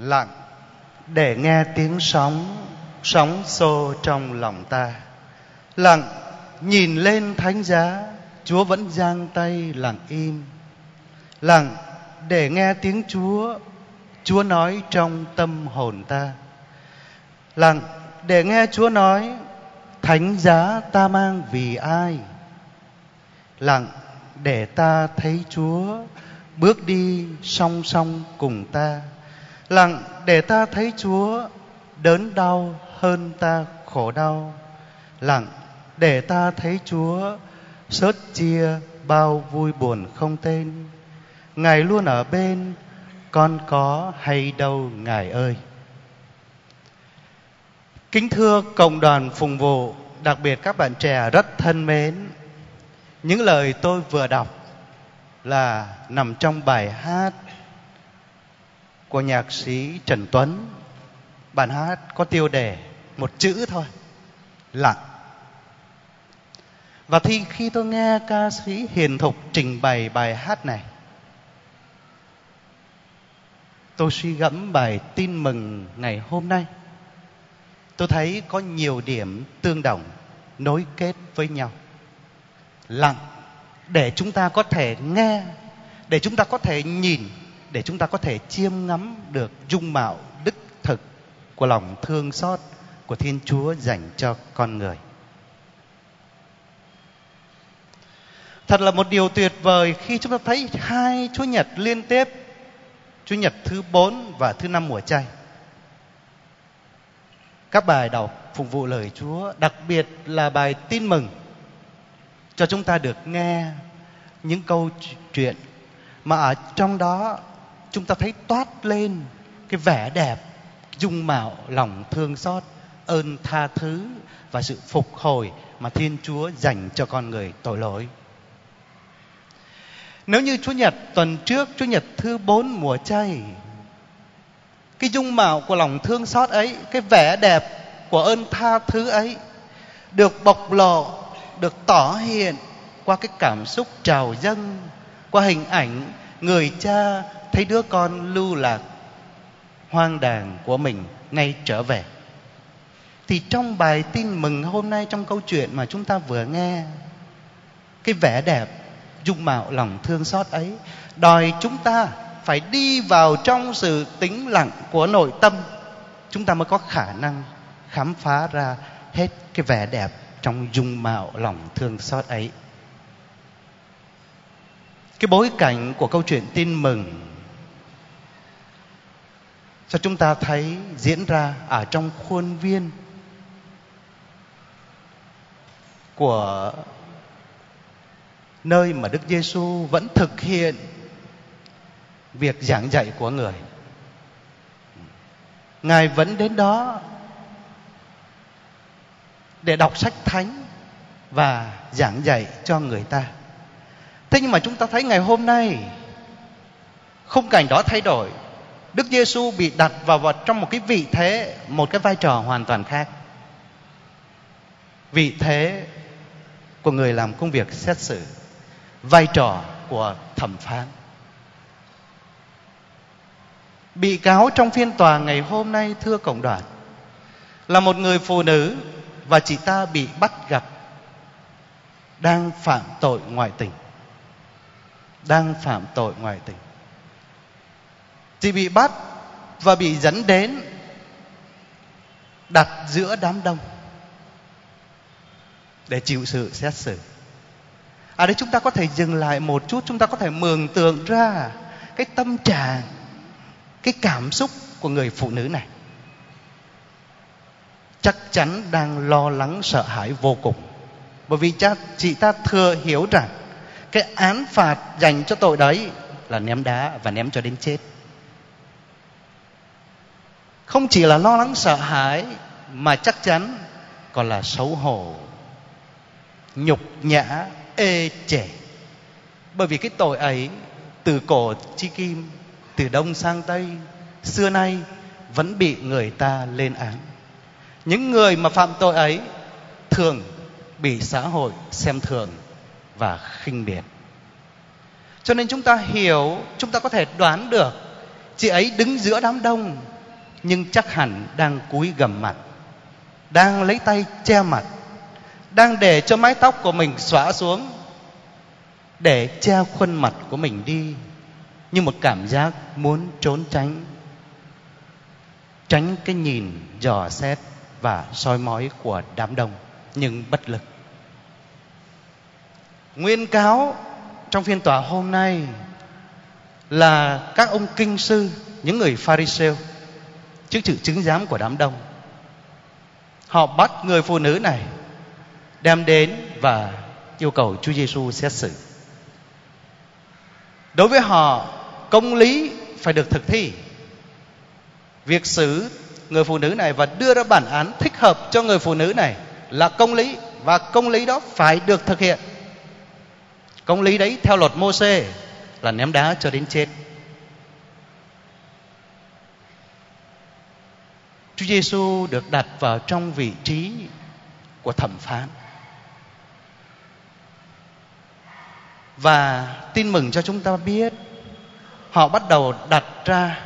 lặng. Để nghe tiếng sóng sóng xô trong lòng ta. Lặng, nhìn lên thánh giá, chúa vẫn giang tay lặng im. Lặng, để nghe tiếng chúa chúa nói trong tâm hồn ta. Lặng, để nghe chúa nói, thánh giá ta mang vì ai? Lặng, để ta thấy chúa bước đi song song cùng ta lặng để ta thấy chúa, đớn đau hơn ta khổ đau. Lặng để ta thấy chúa, sớt chia bao vui buồn không tên. Ngài luôn ở bên, con có hay đâu ngài ơi. Kính thưa cộng đoàn phùng vụ, đặc biệt các bạn trẻ rất thân mến, những lời tôi vừa đọc là nằm trong bài hát của nhạc sĩ Trần Tuấn. bản hát có tiêu đề một chữ thôi, lặng. Và thì khi tôi nghe ca sĩ Hiền Thục trình bày bài hát này, tôi suy gẫm bài tin mừng ngày hôm nay. Tôi thấy có nhiều điểm tương đồng, nối kết với nhau. Lặng để chúng ta có thể nghe để chúng ta có thể nhìn để chúng ta có thể chiêm ngắm được dung mạo đức thực của lòng thương xót của thiên chúa dành cho con người. Thật là một điều tuyệt vời khi chúng ta thấy hai chúa nhật liên tiếp, chúa nhật thứ bốn và thứ năm mùa chay. Các bài đọc phục vụ lời chúa, đặc biệt là bài tin mừng, cho chúng ta được nghe những câu chuyện mà ở trong đó chúng ta thấy toát lên cái vẻ đẹp dung mạo lòng thương xót ơn tha thứ và sự phục hồi mà thiên chúa dành cho con người tội lỗi. Nếu như Chúa Nhật tuần trước, Chúa Nhật thứ bốn mùa chay, cái dung mạo của lòng thương xót ấy, cái vẻ đẹp của ơn tha thứ ấy được bộc lộ được tỏ hiện qua cái cảm xúc trào dâng qua hình ảnh người cha thấy đứa con lưu lạc hoang đàng của mình ngay trở về. Thì trong bài tin mừng hôm nay trong câu chuyện mà chúng ta vừa nghe, cái vẻ đẹp, dung mạo, lòng thương xót ấy, đòi chúng ta phải đi vào trong sự tĩnh lặng của nội tâm. Chúng ta mới có khả năng khám phá ra hết cái vẻ đẹp trong dung mạo, lòng thương xót ấy. Cái bối cảnh của câu chuyện tin mừng cho chúng ta thấy diễn ra ở trong khuôn viên của nơi mà Đức Giêsu vẫn thực hiện việc giảng dạy của người. Ngài vẫn đến đó để đọc sách thánh và giảng dạy cho người ta. Thế nhưng mà chúng ta thấy ngày hôm nay, khung cảnh đó thay đổi. Đức Giêsu bị đặt vào, vào trong một cái vị thế, một cái vai trò hoàn toàn khác. Vị thế của người làm công việc xét xử, vai trò của thẩm phán. Bị cáo trong phiên tòa ngày hôm nay thưa cộng đoàn là một người phụ nữ và chị ta bị bắt gặp đang phạm tội ngoại tình đang phạm tội ngoại tình chị bị bắt và bị dẫn đến đặt giữa đám đông để chịu sự xét xử. Ở à đây chúng ta có thể dừng lại một chút, chúng ta có thể mường tượng ra cái tâm trạng, cái cảm xúc của người phụ nữ này. Chắc chắn đang lo lắng, sợ hãi vô cùng. Bởi vì cha, chị ta thừa hiểu rằng cái án phạt dành cho tội đấy là ném đá và ném cho đến chết không chỉ là lo lắng sợ hãi, mà chắc chắn còn là xấu hổ, nhục nhã, ê chề. Bởi vì cái tội ấy, từ cổ chi kim, từ đông sang tây, xưa nay vẫn bị người ta lên án. Những người mà phạm tội ấy thường bị xã hội xem thường và khinh biệt cho nên chúng ta hiểu, chúng ta có thể đoán được, chị ấy đứng giữa đám đông nhưng chắc hẳn đang cúi gầm mặt, đang lấy tay che mặt, đang để cho mái tóc của mình xõa xuống, để che khuôn mặt của mình đi như một cảm giác muốn trốn tránh. Tránh cái nhìn dò xét và soi mói của đám đông, nhưng bất lực. Nguyên cáo trong phiên tòa hôm nay là các ông kinh sư, những người pharisêu trước sự chứng giám của đám đông họ bắt người phụ nữ này đem đến và yêu cầu Chúa Giêsu xét xử. Đối với họ, công lý phải được thực thi. Việc xử người phụ nữ này và đưa ra bản án thích hợp cho người phụ nữ này là công lý và công lý đó phải được thực hiện. Công lý đấy theo luật Mô-xê là ném đá cho đến chết. Chúa Giêsu được đặt vào trong vị trí của thẩm phán. Và tin mừng cho chúng ta biết họ bắt đầu đặt ra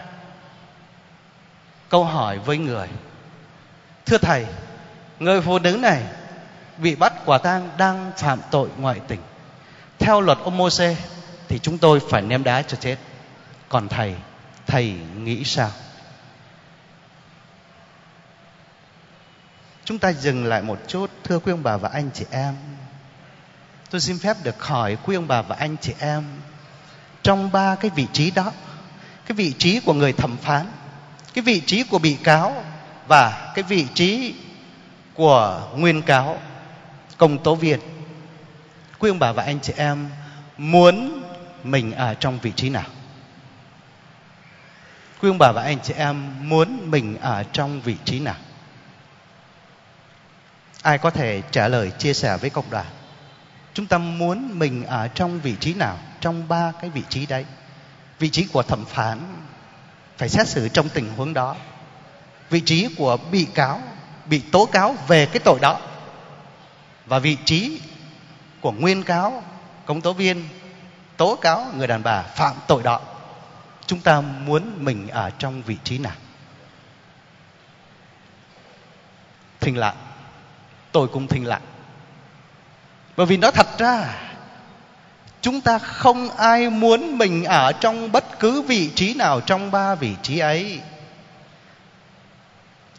câu hỏi với người. Thưa thầy, người phụ nữ này bị bắt quả tang đang phạm tội ngoại tình. Theo luật ông Môse thì chúng tôi phải ném đá cho chết. Còn thầy, thầy nghĩ sao? Chúng ta dừng lại một chút, thưa quý ông bà và anh chị em. Tôi xin phép được hỏi quý ông bà và anh chị em trong ba cái vị trí đó, cái vị trí của người thẩm phán, cái vị trí của bị cáo và cái vị trí của nguyên cáo, công tố viên. Quý ông bà và anh chị em muốn mình ở trong vị trí nào? Quý ông bà và anh chị em muốn mình ở trong vị trí nào? Ai có thể trả lời, chia sẻ với cộng đoàn? Chúng ta muốn mình ở trong vị trí nào, trong ba cái vị trí đấy? Vị trí của thẩm phán phải xét xử trong tình huống đó. Vị trí của bị cáo, bị tố cáo về cái tội đó. Và vị trí của nguyên cáo, công tố viên, tố cáo người đàn bà phạm tội đó. Chúng ta muốn mình ở trong vị trí nào? Thình lặng tôi cũng thinh lặng. Bởi vì nói thật ra, chúng ta không ai muốn mình ở trong bất cứ vị trí nào trong ba vị trí ấy.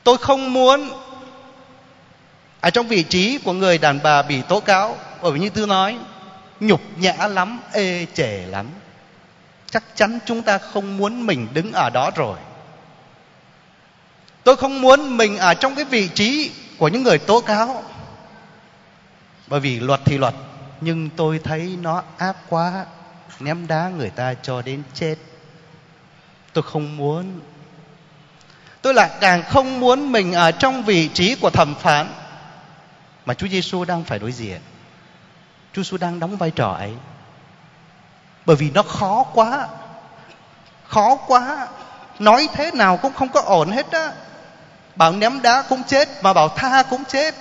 Tôi không muốn ở trong vị trí của người đàn bà bị tố cáo, bởi vì như tôi nói, nhục nhã lắm, ê chề lắm. Chắc chắn chúng ta không muốn mình đứng ở đó rồi. Tôi không muốn mình ở trong cái vị trí của những người tố cáo bởi vì luật thì luật, nhưng tôi thấy nó ác quá, ném đá người ta cho đến chết tôi không muốn tôi lại càng không muốn mình ở trong vị trí của thẩm phán mà Chúa Giêsu đang phải đối diện. Chúa Giêsu đang đóng vai trò ấy. Bởi vì nó khó quá. Khó quá. Nói thế nào cũng không có ổn hết á bảo ném đá cũng chết mà bảo tha cũng chết.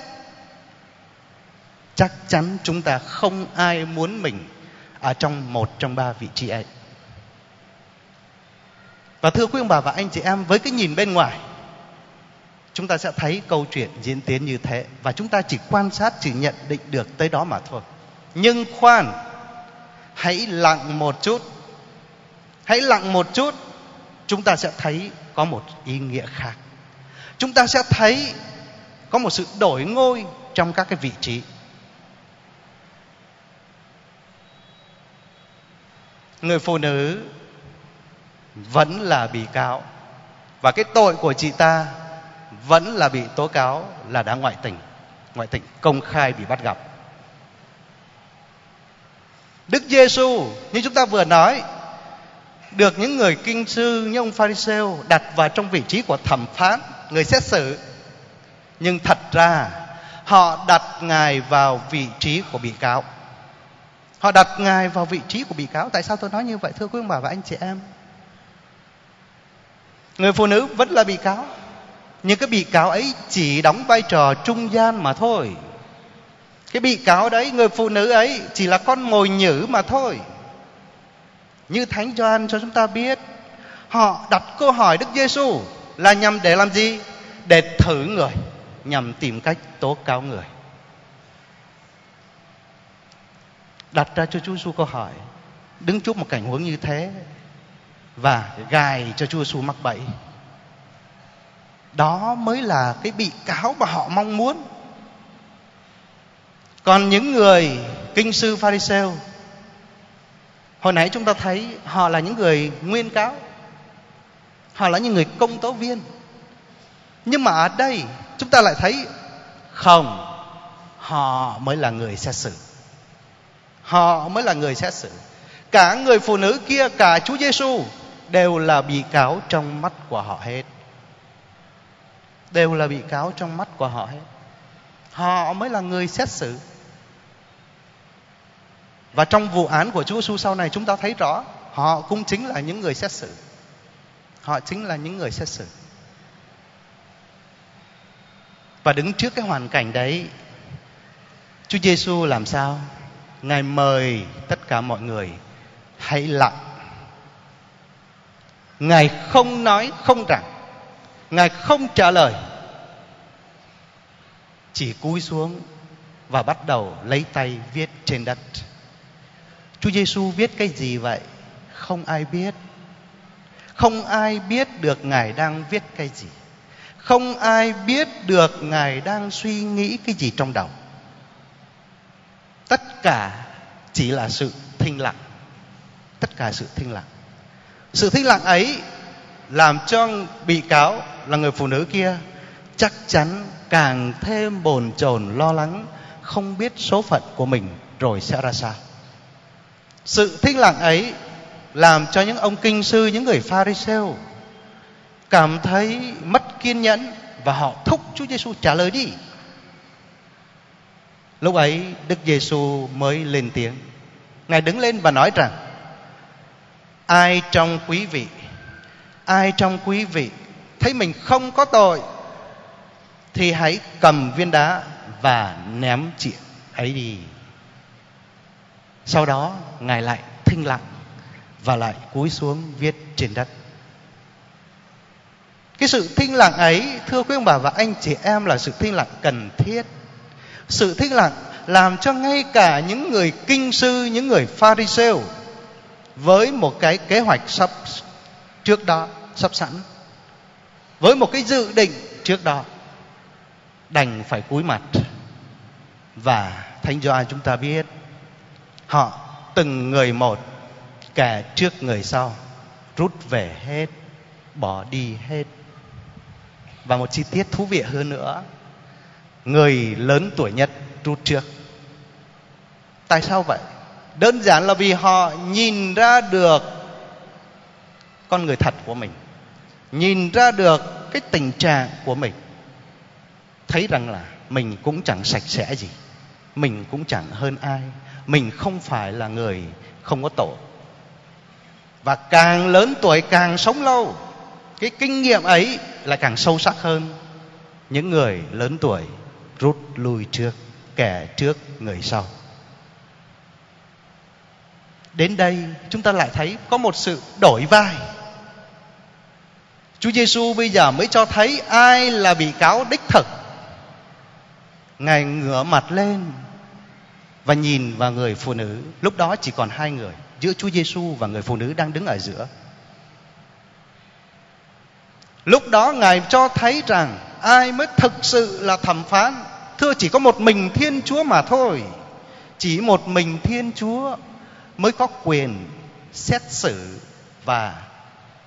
Chắc chắn chúng ta không ai muốn mình ở trong một trong ba vị trí ấy. Và thưa quý ông bà và anh chị em, với cái nhìn bên ngoài, chúng ta sẽ thấy câu chuyện diễn tiến như thế và chúng ta chỉ quan sát, chỉ nhận định được tới đó mà thôi. Nhưng khoan, hãy lặng một chút, hãy lặng một chút, chúng ta sẽ thấy có một ý nghĩa khác chúng ta sẽ thấy có một sự đổi ngôi trong các cái vị trí. Người phụ nữ vẫn là bị cáo và cái tội của chị ta vẫn là bị tố cáo là đã ngoại tình. Ngoại tình công khai bị bắt gặp. Đức Giêsu, như chúng ta vừa nói, được những người kinh sư như ông Pharisêu đặt vào trong vị trí của thẩm phán người xét xử. Nhưng thật ra, họ đặt ngài vào vị trí của bị cáo. Họ đặt ngài vào vị trí của bị cáo. Tại sao tôi nói như vậy, thưa quý ông bà và anh chị em? Người phụ nữ vẫn là bị cáo. Nhưng cái bị cáo ấy chỉ đóng vai trò trung gian mà thôi. Cái bị cáo đấy, người phụ nữ ấy chỉ là con mồi nhử mà thôi. Như thánh Gioan cho chúng ta biết, họ đặt câu hỏi Đức Giêsu là nhằm để làm gì? Để thử người, nhằm tìm cách tố cáo người. Đặt ra cho Chúa Giêsu câu hỏi, đứng trước một cảnh huống như thế và gài cho Chúa Giêsu mắc bẫy, đó mới là cái bị cáo mà họ mong muốn. Còn những người kinh sư pharisêu hồi nãy chúng ta thấy họ là những người nguyên cáo họ là những người công tố viên. Nhưng mà ở đây, chúng ta lại thấy không, họ mới là người xét xử. Họ mới là người xét xử. Cả người phụ nữ kia, cả Chúa Giêsu đều là bị cáo trong mắt của họ hết. Đều là bị cáo trong mắt của họ hết. Họ mới là người xét xử. Và trong vụ án của Chúa Giêsu sau này, chúng ta thấy rõ, họ cũng chính là những người xét xử họ chính là những người xét xử. Và đứng trước cái hoàn cảnh đấy, Chúa Giêsu làm sao? Ngài mời tất cả mọi người, hãy lặng. Ngài không nói không rằng. Ngài không trả lời. Chỉ cúi xuống và bắt đầu lấy tay viết trên đất. Chúa Giêsu viết cái gì vậy? Không ai biết không ai biết được ngài đang viết cái gì. Không ai biết được ngài đang suy nghĩ cái gì trong đầu. Tất cả chỉ là sự thinh lặng. Tất cả sự thinh lặng. Sự thinh lặng ấy làm cho bị cáo là người phụ nữ kia chắc chắn càng thêm bồn chồn, lo lắng, không biết số phận của mình rồi sẽ ra sao. Sự thinh lặng ấy làm cho những ông kinh sư những người pharisêu cảm thấy mất kiên nhẫn và họ thúc Chúa Giêsu trả lời đi Lúc ấy Đức Giêsu mới lên tiếng. Ngài đứng lên và nói rằng: Ai trong quý vị, ai trong quý vị thấy mình không có tội thì hãy cầm viên đá và ném chị ấy đi. Sau đó Ngài lại thinh lặng và lại cúi xuống viết trên đất. Cái sự thinh lặng ấy, thưa quý ông bà và anh chị em là sự thinh lặng cần thiết sự thinh lặng làm cho ngay cả những người kinh sư những người pharisêu với một cái kế hoạch sắp trước đó sắp sẵn với một cái dự định trước đó đành phải cúi mặt và thánh gioan chúng ta biết họ từng người một kẻ trước người sau, rút về hết, bỏ đi hết. Và một chi tiết thú vị hơn nữa, người lớn tuổi nhất rút trước. Tại sao vậy? Đơn giản là vì họ nhìn ra được con người thật của mình, nhìn ra được cái tình trạng của mình. Thấy rằng là mình cũng chẳng sạch sẽ gì, mình cũng chẳng hơn ai, mình không phải là người không có tội và càng lớn tuổi càng sống lâu, cái kinh nghiệm ấy là càng sâu sắc hơn. Những người lớn tuổi rút lui trước, kẻ trước người sau. Đến đây chúng ta lại thấy có một sự đổi vai. Chúa Giêsu bây giờ mới cho thấy ai là bị cáo đích thực. Ngài ngửa mặt lên và nhìn vào người phụ nữ, lúc đó chỉ còn hai người giữa Chúa Giêsu và người phụ nữ đang đứng ở giữa. Lúc đó ngài cho thấy rằng ai mới thực sự là thẩm phán, thưa chỉ có một mình thiên chúa mà thôi. Chỉ một mình thiên chúa mới có quyền xét xử và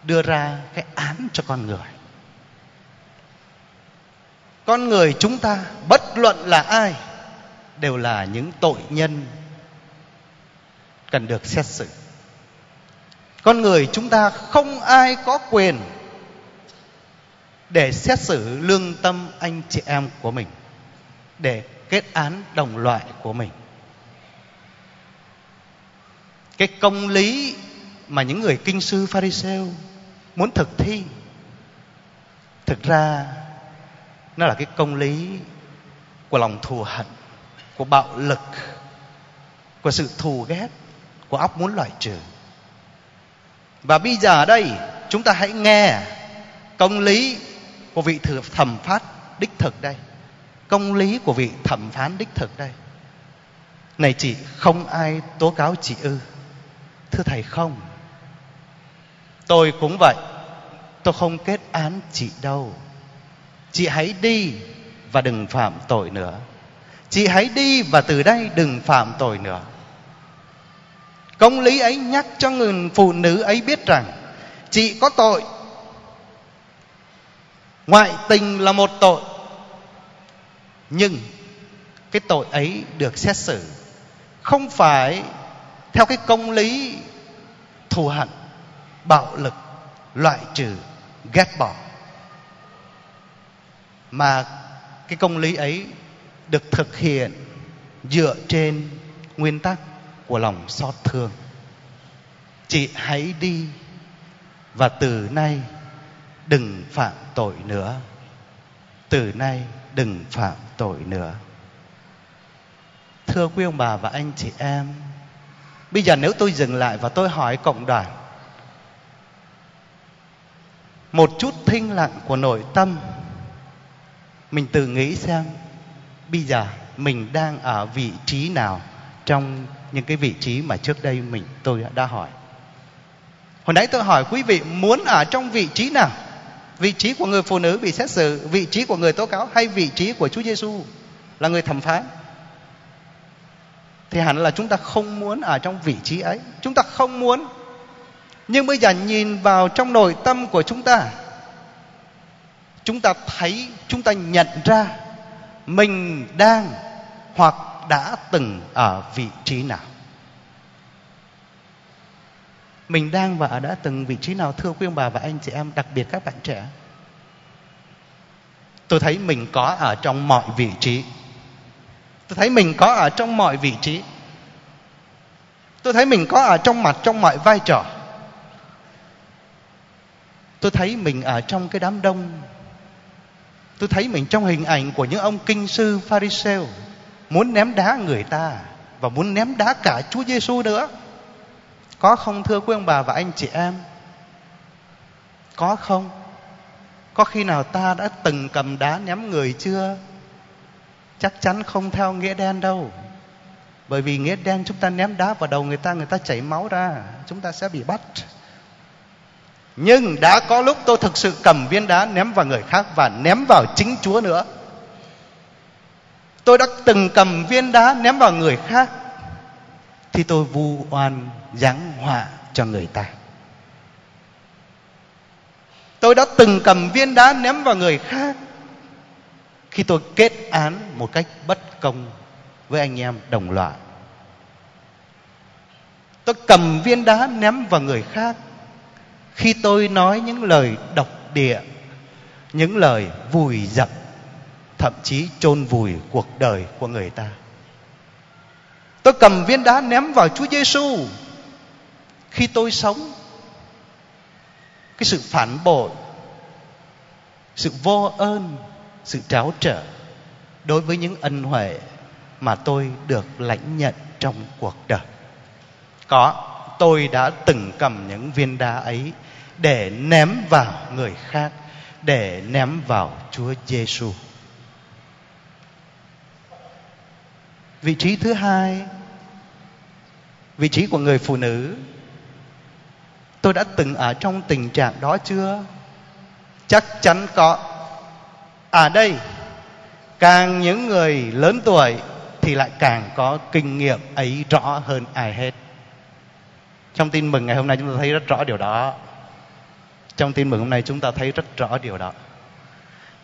đưa ra cái án cho con người. Con người chúng ta, bất luận là ai, đều là những tội nhân cần được xét xử. Con người chúng ta không ai có quyền để xét xử lương tâm anh chị em của mình, để kết án đồng loại của mình. Cái công lý mà những người kinh sư pharisêu muốn thực thi, thực ra nó là cái công lý của lòng thù hận, của bạo lực, của sự thù ghét của óc muốn loại trừ. Và bây giờ đây, chúng ta hãy nghe công lý của vị thẩm phán đích thực đây. Công lý của vị thẩm phán đích thực đây. Này chị, không ai tố cáo chị ư. Thưa thầy, không. Tôi cũng vậy. Tôi không kết án chị đâu. Chị hãy đi và đừng phạm tội nữa. Chị hãy đi và từ đây đừng phạm tội nữa công lý ấy nhắc cho người phụ nữ ấy biết rằng chị có tội. Ngoại tình là một tội, nhưng cái tội ấy được xét xử không phải theo cái công lý thù hận, bạo lực, loại trừ, ghét bỏ. Mà cái công lý ấy được thực hiện dựa trên nguyên tắc của lòng xót thương. Chị hãy đi, và từ nay đừng phạm tội nữa. Từ nay đừng phạm tội nữa. Thưa quý ông bà và anh chị em, bây giờ nếu tôi dừng lại và tôi hỏi cộng đoàn, một chút thinh lặng của nội tâm, mình tự nghĩ xem, bây giờ mình đang ở vị trí nào trong những cái vị trí mà trước đây mình, tôi đã hỏi. Hồi nãy tôi hỏi quý vị muốn ở trong vị trí nào? Vị trí của người phụ nữ bị xét xử, vị trí của người tố cáo hay vị trí của Chúa Giêsu là người thẩm phán? Thì hẳn là chúng ta không muốn ở trong vị trí ấy. Chúng ta không muốn. Nhưng bây giờ nhìn vào trong nội tâm của chúng ta chúng ta thấy, chúng ta nhận ra mình đang hoặc đã từng ở vị trí nào? Mình đang và đã từng vị trí nào, thưa quý ông bà và anh chị em, đặc biệt các bạn trẻ? Tôi thấy mình có ở trong mọi vị trí. Tôi thấy mình có ở trong mọi vị trí. Tôi thấy mình có ở trong mặt, trong mọi vai trò. Tôi thấy mình ở trong cái đám đông. Tôi thấy mình trong hình ảnh của những ông kinh sư pharisêu muốn ném đá người ta và muốn ném đá cả Chúa Giêsu nữa. Có không, thưa quý ông bà và anh chị em? Có không? Có khi nào ta đã từng cầm đá ném người chưa? Chắc chắn không theo nghĩa đen đâu. Bởi vì nghĩa đen chúng ta ném đá vào đầu người ta người ta chảy máu ra, chúng ta sẽ bị bắt. Nhưng đã có lúc tôi thực sự cầm viên đá ném vào người khác và ném vào chính chúa nữa tôi đã từng cầm viên đá ném vào người khác, thì tôi vu oan, giáng họa cho người ta. Tôi đã từng cầm viên đá ném vào người khác, khi tôi kết án một cách bất công với anh em đồng loại. Tôi cầm viên đá ném vào người khác, khi tôi nói những lời độc địa, những lời vùi dập thậm chí chôn vùi cuộc đời của người ta. Tôi cầm viên đá ném vào Chúa Giêsu khi tôi sống, cái sự phản bội, sự vô ơn, sự tráo trở đối với những ân huệ mà tôi được lãnh nhận trong cuộc đời. Có, tôi đã từng cầm những viên đá ấy để ném vào người khác, để ném vào Chúa Giêsu. Vị trí thứ hai, vị trí của người phụ nữ. Tôi đã từng ở trong tình trạng đó chưa? Chắc chắn có. À đây, càng những người lớn tuổi thì lại càng có kinh nghiệm ấy rõ hơn ai hết. Trong tin mừng ngày hôm nay chúng ta thấy rất rõ điều đó. Trong tin mừng hôm nay chúng ta thấy rất rõ điều đó.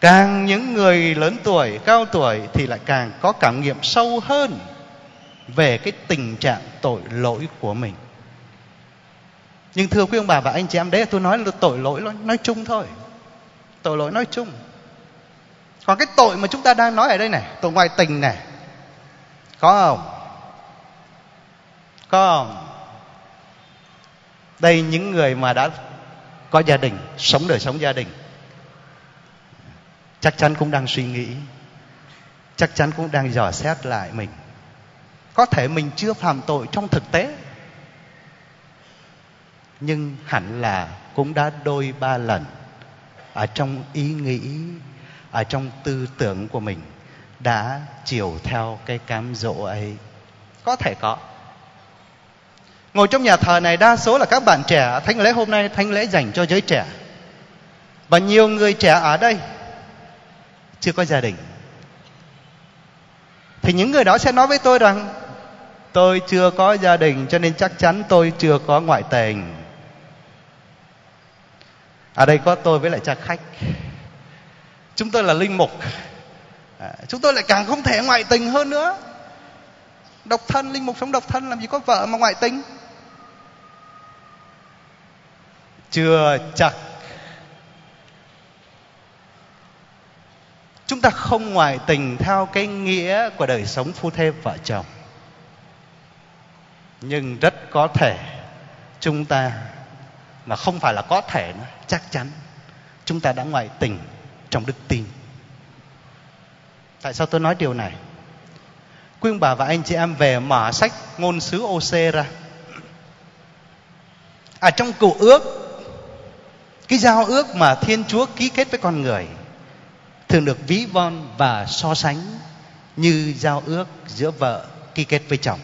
Càng những người lớn tuổi, cao tuổi thì lại càng có cảm nghiệm sâu hơn về cái tình trạng tội lỗi của mình. Nhưng thưa quý ông bà và anh chị em đấy tôi nói là tội lỗi nói chung thôi. Tội lỗi nói chung. Còn cái tội mà chúng ta đang nói ở đây này, tội ngoại tình này. Có không? Có không? Đây những người mà đã có gia đình sống đời sống gia đình chắc chắn cũng đang suy nghĩ. Chắc chắn cũng đang dò xét lại mình. Có thể mình chưa phạm tội trong thực tế. Nhưng hẳn là cũng đã đôi ba lần ở trong ý nghĩ, ở trong tư tưởng của mình đã chiều theo cái cám dỗ ấy. Có thể có. Ngồi trong nhà thờ này đa số là các bạn trẻ. Thánh lễ hôm nay thánh lễ dành cho giới trẻ. Và nhiều người trẻ ở đây chưa có gia đình. Thì những người đó sẽ nói với tôi rằng tôi chưa có gia đình cho nên chắc chắn tôi chưa có ngoại tình. Ở đây có tôi với lại cha khách. Chúng tôi là linh mục. À, chúng tôi lại càng không thể ngoại tình hơn nữa. Độc thân linh mục sống độc thân làm gì có vợ mà ngoại tình? Chưa chắc chúng ta không ngoại tình theo cái nghĩa của đời sống phu thê vợ chồng. Nhưng rất có thể chúng ta mà không phải là có thể nữa chắc chắn chúng ta đã ngoại tình trong đức tin. Tại sao tôi nói điều này? Quý ông bà và anh chị em về mở sách ngôn sứ OC ra. À, trong cựu ước cái giao ước mà thiên chúa ký kết với con người thường được ví von và so sánh như giao ước giữa vợ ký kết với chồng.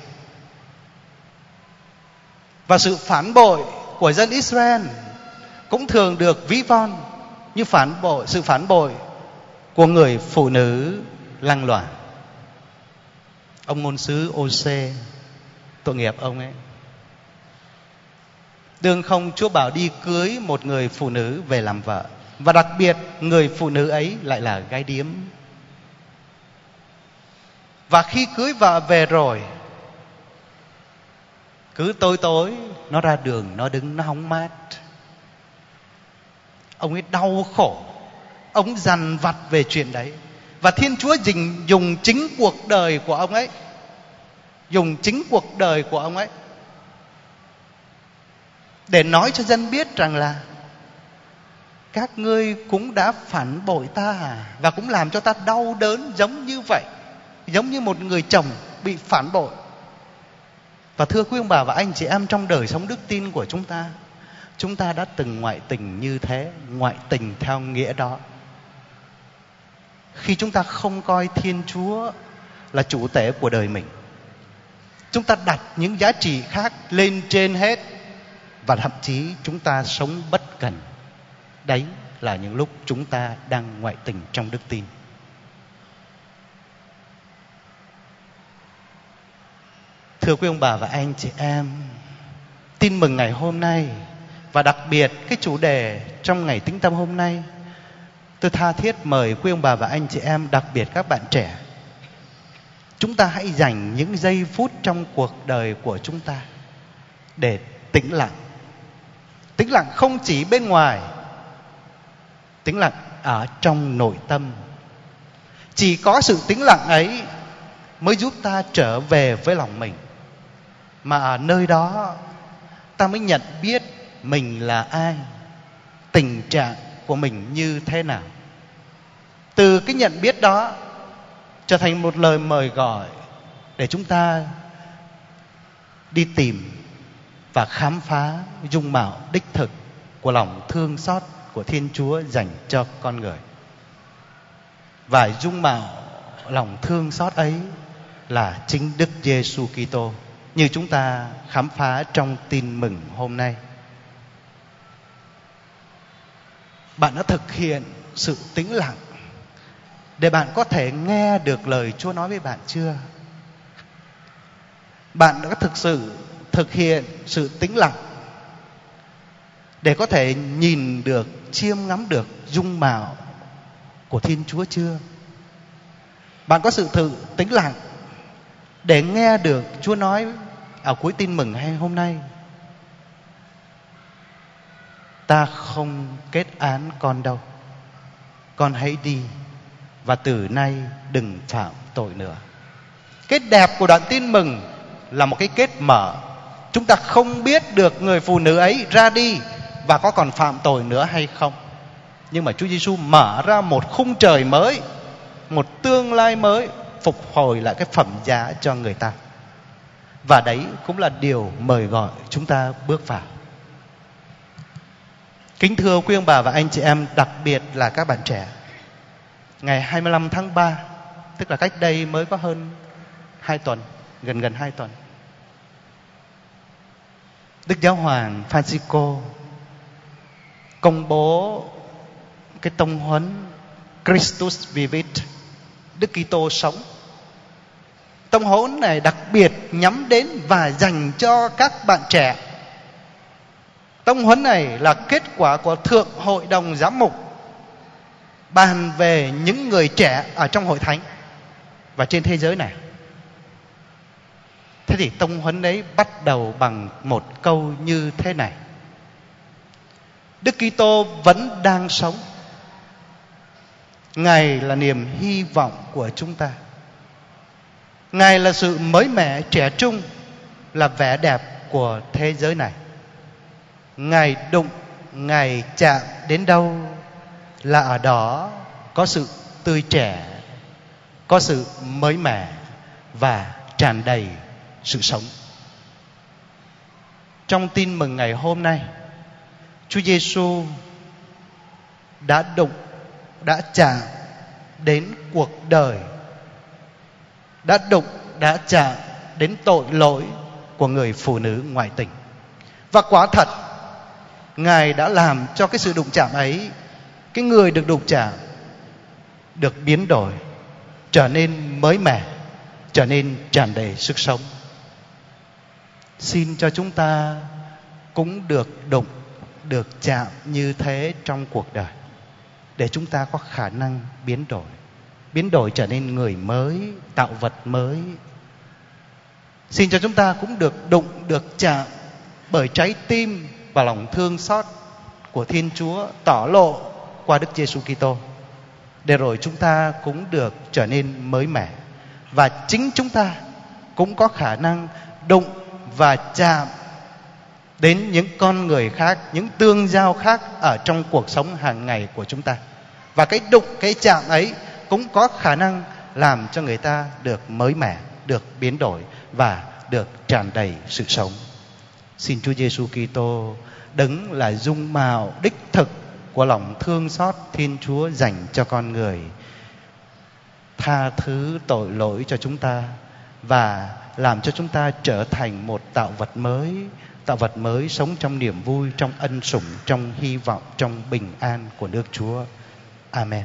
Và sự phản bội của dân Israel cũng thường được ví von như phản bội, sự phản bội của người phụ nữ lăng loạn. Ông ngôn sứ OC tội nghiệp ông ấy. Đương không Chúa bảo đi cưới một người phụ nữ về làm vợ và đặc biệt, người phụ nữ ấy lại là gái điếm. Và khi cưới vợ về rồi, cứ tối tối, nó ra đường, nó đứng, nó hóng mát. Ông ấy đau khổ. Ông dằn vặt về chuyện đấy. Và thiên chúa dình dùng chính cuộc đời của ông ấy. Dùng chính cuộc đời của ông ấy. Để nói cho dân biết rằng là các ngươi cũng đã phản bội ta à? Và cũng làm cho ta đau đớn giống như vậy, giống như một người chồng bị phản bội. Và thưa quý ông bà và anh chị em, trong đời sống đức tin của chúng ta chúng ta đã từng ngoại tình như thế, ngoại tình theo nghĩa đó. Khi chúng ta không coi thiên chúa là chủ tể của đời mình, chúng ta đặt những giá trị khác lên trên hết, và thậm chí chúng ta sống bất cần đấy là những lúc chúng ta đang ngoại tình trong đức tin. Thưa quý ông bà và anh chị em, tin mừng ngày hôm nay và đặc biệt cái chủ đề trong ngày tĩnh tâm hôm nay, tôi tha thiết mời quý ông bà và anh chị em, đặc biệt các bạn trẻ, chúng ta hãy dành những giây phút trong cuộc đời của chúng ta để tĩnh lặng. Tĩnh lặng không chỉ bên ngoài tĩnh lặng ở trong nội tâm. Chỉ có sự tĩnh lặng ấy mới giúp ta trở về với lòng mình. Mà ở nơi đó, ta mới nhận biết mình là ai, tình trạng của mình như thế nào. Từ cái nhận biết đó trở thành một lời mời gọi để chúng ta đi tìm và khám phá dung mạo đích thực của lòng thương xót của Thiên Chúa dành cho con người. Và dung mạo lòng thương xót ấy là chính Đức Giêsu Kitô, như chúng ta khám phá trong tin mừng hôm nay. Bạn đã thực hiện sự tĩnh lặng để bạn có thể nghe được lời Chúa nói với bạn chưa? Bạn đã thực sự thực hiện sự tĩnh lặng để có thể nhìn được, chiêm ngắm được dung mạo của thiên chúa chưa? Bạn có sự thử tĩnh lặng để nghe được chúa nói ở cuối tin mừng hay hôm nay? Ta không kết án con đâu. Con hãy đi và từ nay đừng phạm tội nữa. Cái đẹp của đoạn tin mừng là một cái kết mở. Chúng ta không biết được người phụ nữ ấy ra đi và có còn phạm tội nữa hay không nhưng mà Chúa Giêsu mở ra một khung trời mới một tương lai mới phục hồi lại cái phẩm giá cho người ta và đấy cũng là điều mời gọi chúng ta bước vào Kính thưa quý ông bà và anh chị em, đặc biệt là các bạn trẻ. Ngày 25 tháng 3, tức là cách đây mới có hơn 2 tuần, gần gần 2 tuần. Đức Giáo Hoàng Francisco công bố cái tông huấn Christus Vivit, Đức Kitô sống. Tông huấn này đặc biệt nhắm đến và dành cho các bạn trẻ Tông huấn này là kết quả của Thượng Hội đồng Giám mục bàn về những người trẻ ở trong hội thánh và trên thế giới này. Thế thì tông huấn đấy bắt đầu bằng một câu như thế này. Đức Kitô vẫn đang sống. Ngài là niềm hy vọng của chúng ta. Ngài là sự mới mẻ trẻ trung, là vẻ đẹp của thế giới này. Ngài đụng, Ngài chạm đến đâu là ở đó có sự tươi trẻ, có sự mới mẻ và tràn đầy sự sống. Trong tin mừng ngày hôm nay, Chúa Giêsu đã đụng, đã chạm đến cuộc đời, đã đụng, đã chạm đến tội lỗi của người phụ nữ ngoại tình. Và quả thật Ngài đã làm cho cái sự đụng chạm ấy cái người được đụng chạm được biến đổi trở nên mới mẻ trở nên tràn đầy sức sống xin cho chúng ta cũng được đụng được chạm như thế trong cuộc đời, để chúng ta có khả năng biến đổi biến đổi trở nên người mới, tạo vật mới. Xin cho chúng ta cũng được đụng, được chạm bởi trái tim và lòng thương xót của Thiên Chúa tỏ lộ qua Đức Giêsu Kitô, để rồi chúng ta cũng được trở nên mới mẻ, và chính chúng ta cũng có khả năng đụng và chạm đến những con người khác, những tương giao khác ở trong cuộc sống hàng ngày của chúng ta. Và cái đụng, cái chạm ấy cũng có khả năng làm cho người ta được mới mẻ, được biến đổi và được tràn đầy sự sống. Xin Chúa Giêsu Kitô đứng là dung mạo đích thực của lòng thương xót Thiên Chúa dành cho con người. Tha thứ tội lỗi cho chúng ta và làm cho chúng ta trở thành một tạo vật mới, tạo vật mới sống trong niềm vui, trong ân sủng, trong hy vọng, trong bình an của nước Chúa. Amen.